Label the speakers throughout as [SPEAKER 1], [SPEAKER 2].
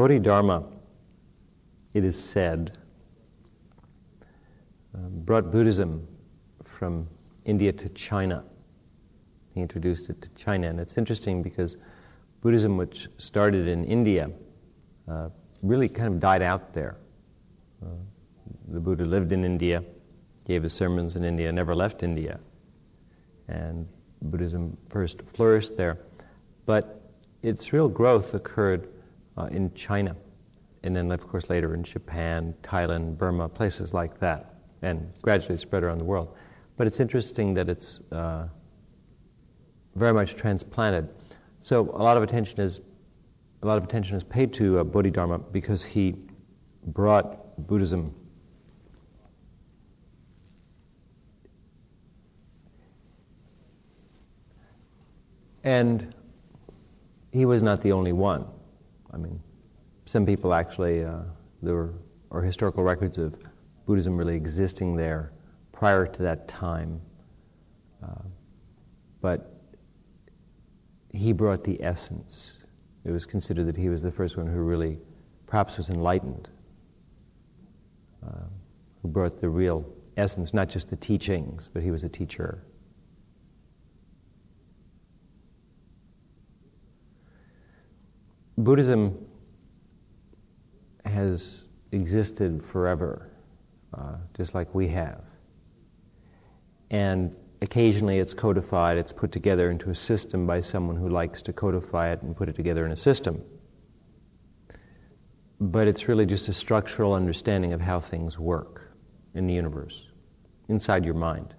[SPEAKER 1] Bodhidharma, it is said, uh, brought Buddhism from India to China. He introduced it to China, and it's interesting because Buddhism, which started in India, uh, really kind of died out there. Uh, the Buddha lived in India, gave his sermons in India, never left India. And Buddhism first flourished there. But its real growth occurred uh, in China, and then, of course, later in Japan, Thailand, Burma, places like that, and gradually spread around the world. But it's interesting that it's uh, very much transplanted. So a lot of attention is a lot of attention is paid to uh, Bodhidharma because he brought Buddhism and he was not the only one. I mean, some people actually, uh, there are historical records of Buddhism really existing there prior to that time. Uh, but he brought the essence. It was considered that he was the first one who really, perhaps, was enlightened, uh, who brought the real essence, not just the teachings, but he was a teacher. Buddhism has existed forever, uh, just like we have. And occasionally it's codified, it's put together into a system by someone who likes to codify it and put it together in a system. But it's really just a structural understanding of how things work in the universe, inside your mind.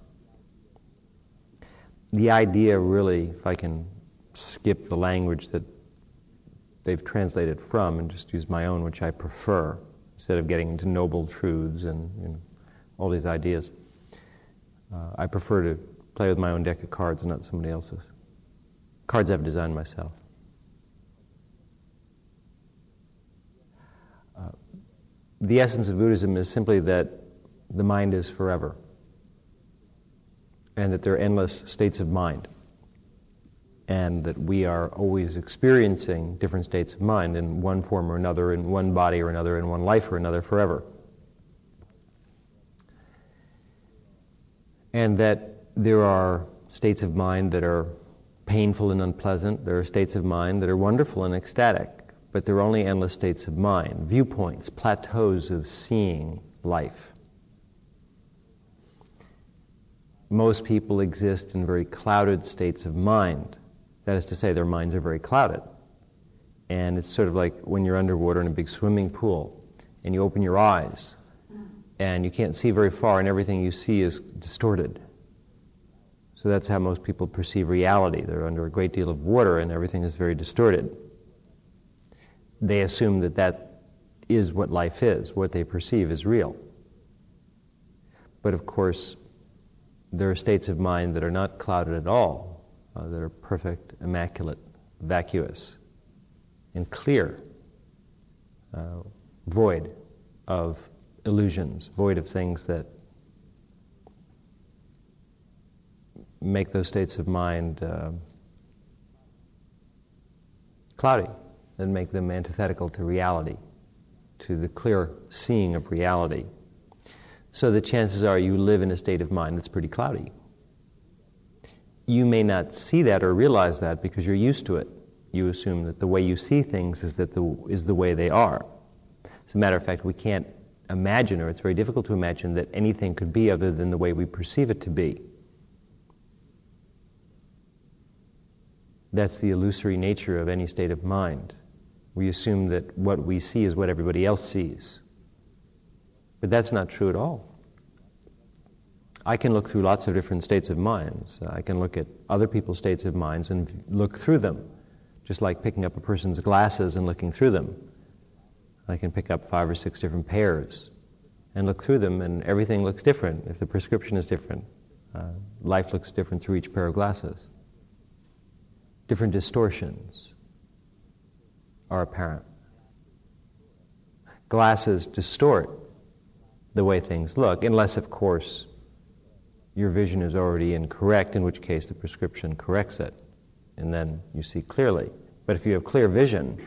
[SPEAKER 1] The idea, really, if I can skip the language that they've translated from and just use my own, which I prefer, instead of getting into noble truths and you know, all these ideas. Uh, I prefer to play with my own deck of cards and not somebody else's. Cards I've designed myself. Uh, the essence of Buddhism is simply that the mind is forever and that there are endless states of mind and that we are always experiencing different states of mind in one form or another, in one body or another, in one life or another forever. And that there are states of mind that are painful and unpleasant. There are states of mind that are wonderful and ecstatic, but they're only endless states of mind, viewpoints, plateaus of seeing life. Most people exist in very clouded states of mind. That is to say, their minds are very clouded. And it's sort of like when you're underwater in a big swimming pool and you open your eyes and you can't see very far and everything you see is distorted. So that's how most people perceive reality. They're under a great deal of water and everything is very distorted. They assume that that is what life is, what they perceive is real. But of course, there are states of mind that are not clouded at all, uh, that are perfect, immaculate, vacuous, and clear, uh, void of illusions, void of things that make those states of mind uh, cloudy and make them antithetical to reality, to the clear seeing of reality. So the chances are you live in a state of mind that's pretty cloudy. You may not see that or realize that because you're used to it. You assume that the way you see things is, that the, is the way they are. As a matter of fact, we can't imagine, or it's very difficult to imagine, that anything could be other than the way we perceive it to be. That's the illusory nature of any state of mind. We assume that what we see is what everybody else sees. But that's not true at all. I can look through lots of different states of minds. I can look at other people's states of minds and look through them, just like picking up a person's glasses and looking through them. I can pick up five or six different pairs and look through them, and everything looks different if the prescription is different. Uh, life looks different through each pair of glasses different distortions are apparent. Glasses distort the way things look, unless, of course, your vision is already incorrect, in which case the prescription corrects it, and then you see clearly. But if you have clear vision,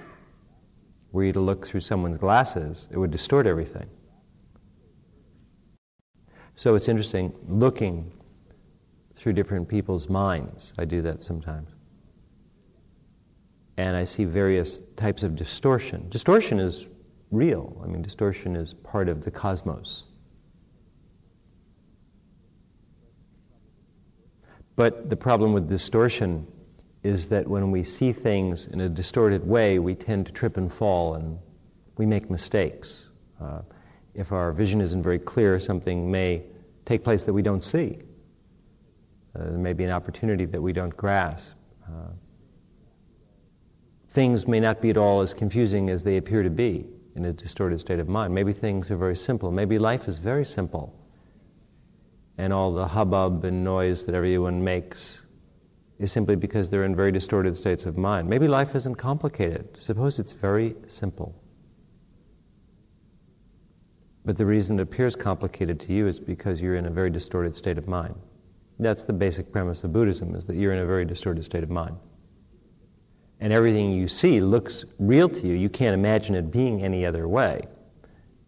[SPEAKER 1] were you to look through someone's glasses, it would distort everything. So it's interesting looking through different people's minds. I do that sometimes. And I see various types of distortion. Distortion is real, I mean, distortion is part of the cosmos. But the problem with distortion is that when we see things in a distorted way, we tend to trip and fall and we make mistakes. Uh, if our vision isn't very clear, something may take place that we don't see. Uh, there may be an opportunity that we don't grasp. Uh, things may not be at all as confusing as they appear to be in a distorted state of mind. Maybe things are very simple. Maybe life is very simple. And all the hubbub and noise that everyone makes is simply because they're in very distorted states of mind. Maybe life isn't complicated. Suppose it's very simple. But the reason it appears complicated to you is because you're in a very distorted state of mind. That's the basic premise of Buddhism, is that you're in a very distorted state of mind. And everything you see looks real to you. You can't imagine it being any other way.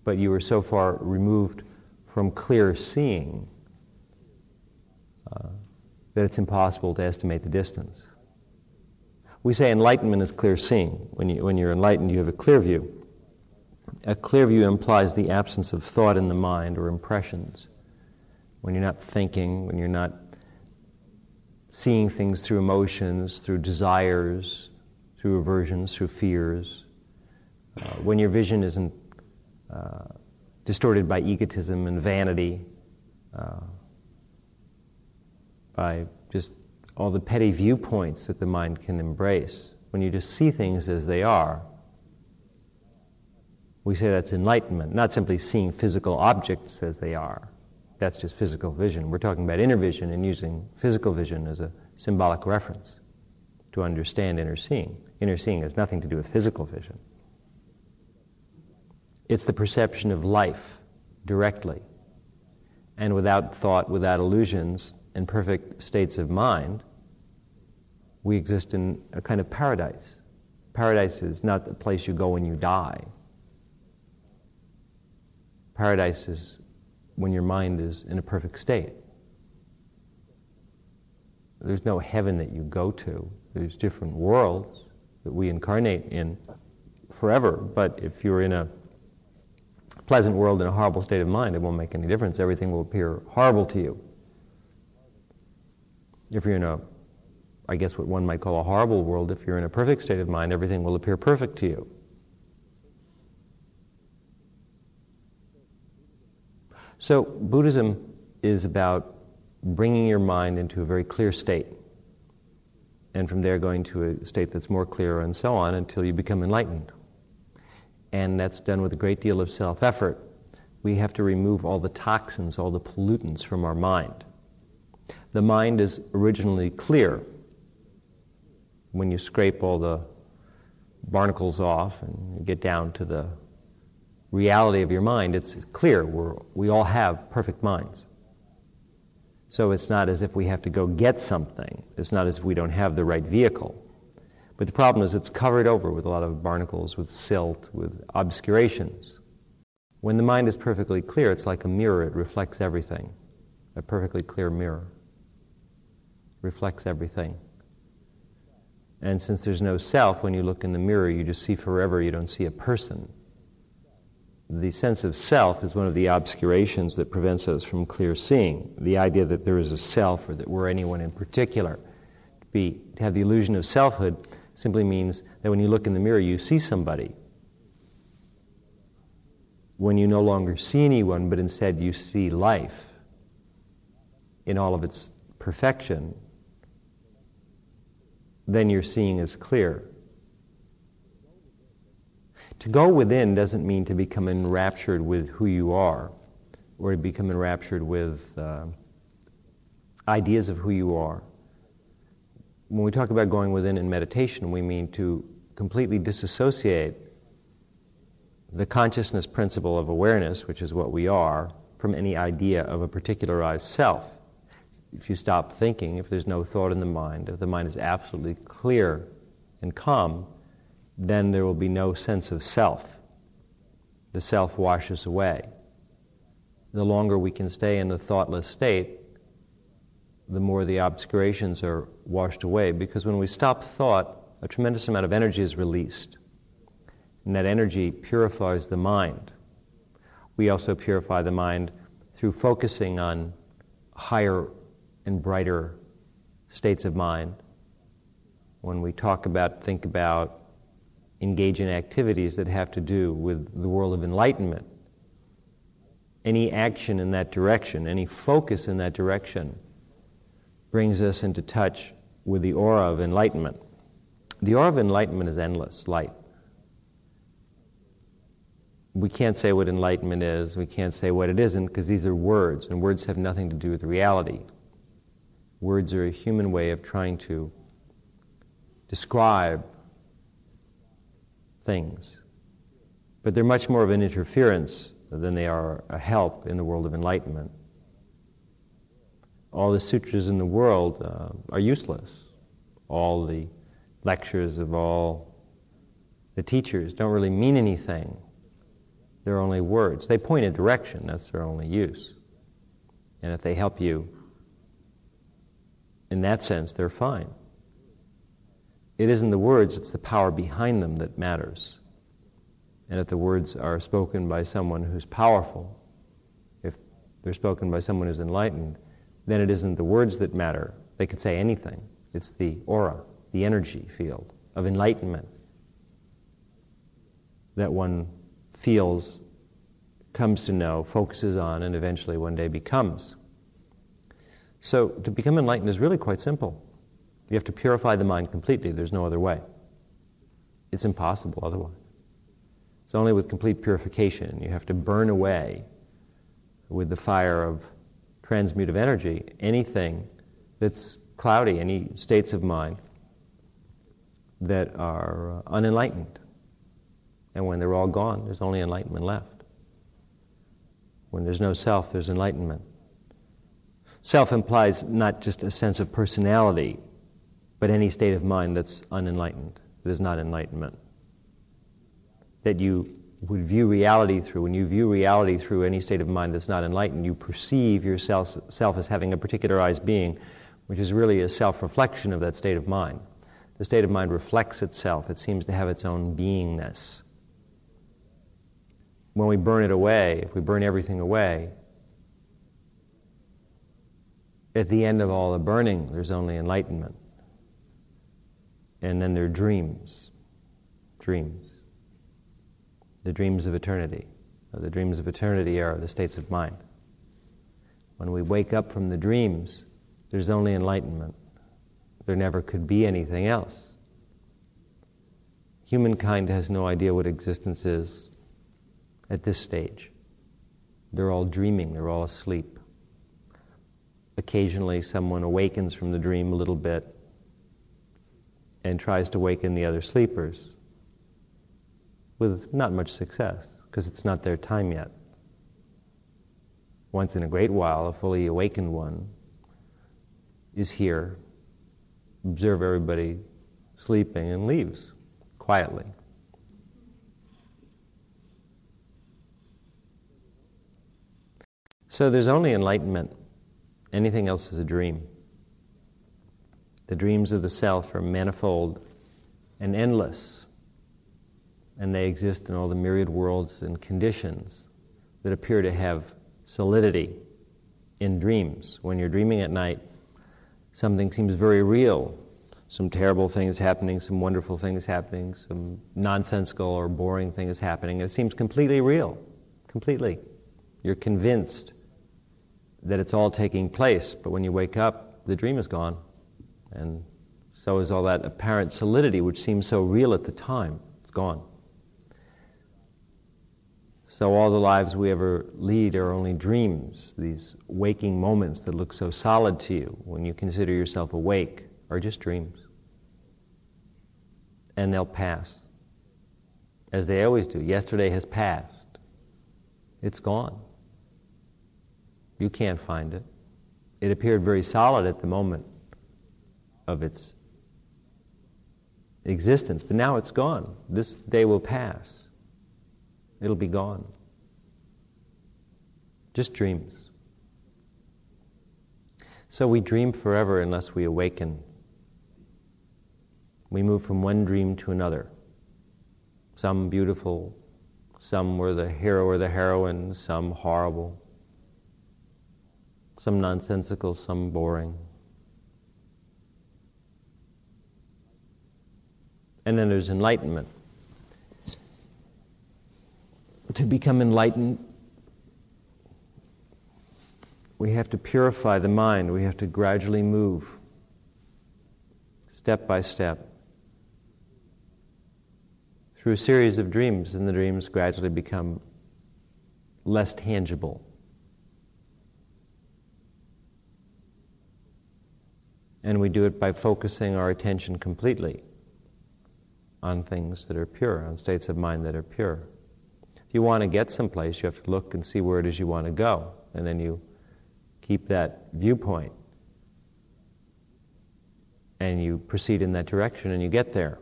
[SPEAKER 1] But you are so far removed from clear seeing that it's impossible to estimate the distance. We say enlightenment is clear seeing. When, you, when you're enlightened, you have a clear view. A clear view implies the absence of thought in the mind or impressions. When you're not thinking, when you're not seeing things through emotions, through desires, through aversions, through fears, uh, when your vision isn't uh, distorted by egotism and vanity, uh, by just all the petty viewpoints that the mind can embrace, when you just see things as they are, we say that's enlightenment, not simply seeing physical objects as they are. That's just physical vision. We're talking about inner vision and using physical vision as a symbolic reference to understand inner seeing. Inner seeing has nothing to do with physical vision. It's the perception of life directly and without thought, without illusions, in perfect states of mind, we exist in a kind of paradise. Paradise is not the place you go when you die. Paradise is when your mind is in a perfect state. There's no heaven that you go to. There's different worlds that we incarnate in forever. But if you're in a pleasant world in a horrible state of mind, it won't make any difference. Everything will appear horrible to you. If you're in a, I guess what one might call a horrible world, if you're in a perfect state of mind, everything will appear perfect to you. So, Buddhism is about bringing your mind into a very clear state, and from there going to a state that's more clear, and so on until you become enlightened. And that's done with a great deal of self effort. We have to remove all the toxins, all the pollutants from our mind the mind is originally clear. When you scrape all the barnacles off and you get down to the reality of your mind, it's clear. We're, we all have perfect minds. So it's not as if we have to go get something. It's not as if we don't have the right vehicle. But the problem is it's covered over with a lot of barnacles, with silt, with obscurations. When the mind is perfectly clear, it's like a mirror, it reflects everything. A perfectly clear mirror reflects everything. And since there's no self, when you look in the mirror, you just see forever, you don't see a person. The sense of self is one of the obscurations that prevents us from clear seeing. The idea that there is a self or that we're anyone in particular. To, be, to have the illusion of selfhood simply means that when you look in the mirror, you see somebody. When you no longer see anyone, but instead you see life in all of its perfection, then your seeing is clear. To go within doesn't mean to become enraptured with who you are or to become enraptured with uh, ideas of who you are. When we talk about going within in meditation, we mean to completely disassociate the consciousness principle of awareness, which is what we are, from any idea of a particularized self if you stop thinking, if there's no thought in the mind, if the mind is absolutely clear and calm, then there will be no sense of self. The self washes away. The longer we can stay in the thoughtless state, the more the obscurations are washed away. Because when we stop thought, a tremendous amount of energy is released. And that energy purifies the mind. We also purify the mind through focusing on higher and brighter states of mind. When we talk about, think about, engage in activities that have to do with the world of enlightenment, any action in that direction, any focus in that direction, brings us into touch with the aura of enlightenment. The aura of enlightenment is endless light. We can't say what enlightenment is, we can't say what it isn't, because these are words, and words have nothing to do with reality. Words are a human way of trying to describe things. But they're much more of an interference than they are a help in the world of enlightenment. All the sutras in the world uh, are useless. All the lectures of all the teachers don't really mean anything. They're only words. They point a direction, that's their only use. And if they help you in that sense, they're fine. It isn't the words, it's the power behind them that matters. And if the words are spoken by someone who's powerful, if they're spoken by someone who's enlightened, then it isn't the words that matter. They could say anything. It's the aura, the energy field of enlightenment that one feels, comes to know, focuses on, and eventually one day becomes. So to become enlightened is really quite simple. You have to purify the mind completely. There's no other way. It's impossible otherwise. It's only with complete purification. You have to burn away with the fire of transmutive energy anything that's cloudy, any states of mind that are uh, unenlightened. And when they're all gone, there's only enlightenment left. When there's no self, there's enlightenment. Self implies not just a sense of personality, but any state of mind that's unenlightened, that is not enlightenment. That you would view reality through. When you view reality through any state of mind that's not enlightened, you perceive yourself self as having a particularized being, which is really a self reflection of that state of mind. The state of mind reflects itself, it seems to have its own beingness. When we burn it away, if we burn everything away, at the end of all the burning, there's only enlightenment. And then there are dreams. Dreams. The dreams of eternity. The dreams of eternity are the states of mind. When we wake up from the dreams, there's only enlightenment. There never could be anything else. Humankind has no idea what existence is at this stage. They're all dreaming, they're all asleep. Occasionally, someone awakens from the dream a little bit and tries to waken the other sleepers with not much success because it's not their time yet. Once in a great while, a fully awakened one is here, observe everybody sleeping, and leaves quietly. So there's only enlightenment Anything else is a dream. The dreams of the self are manifold and endless, and they exist in all the myriad worlds and conditions that appear to have solidity in dreams. When you're dreaming at night, something seems very real. Some terrible things happening, some wonderful things happening, some nonsensical or boring things happening. It seems completely real, completely. You're convinced that it's all taking place, but when you wake up, the dream is gone. And so is all that apparent solidity, which seems so real at the time. It's gone. So, all the lives we ever lead are only dreams. These waking moments that look so solid to you when you consider yourself awake are just dreams. And they'll pass, as they always do. Yesterday has passed, it's gone. You can't find it. It appeared very solid at the moment of its existence, but now it's gone. This day will pass. It'll be gone. Just dreams. So we dream forever unless we awaken. We move from one dream to another. Some beautiful, some were the hero or the heroine, some horrible, some nonsensical, some boring. And then there's enlightenment. To become enlightened, we have to purify the mind. We have to gradually move, step by step, through a series of dreams, and the dreams gradually become less tangible. And we do it by focusing our attention completely on things that are pure, on states of mind that are pure. If you want to get someplace, you have to look and see where it is you want to go, and then you keep that viewpoint and you proceed in that direction and you get there.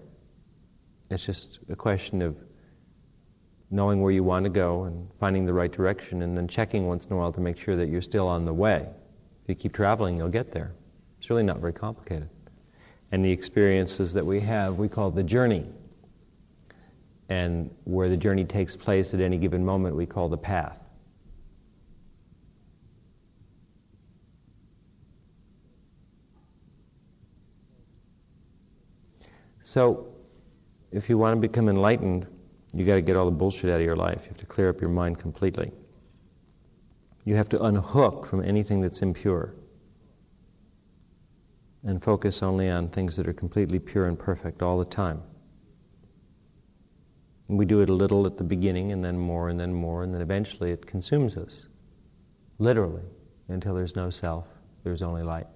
[SPEAKER 1] It's just a question of knowing where you want to go and finding the right direction and then checking once in a while to make sure that you're still on the way. If you keep traveling, you'll get there. It's really not very complicated and the experiences that we have, we call the journey. And where the journey takes place at any given moment, we call the path. So, if you want to become enlightened, you got to get all the bullshit out of your life. You have to clear up your mind completely. You have to unhook from anything that's impure and focus only on things that are completely pure and perfect all the time. And we do it a little at the beginning, and then more, and then more, and then eventually it consumes us, literally, until there's no self, there's only light.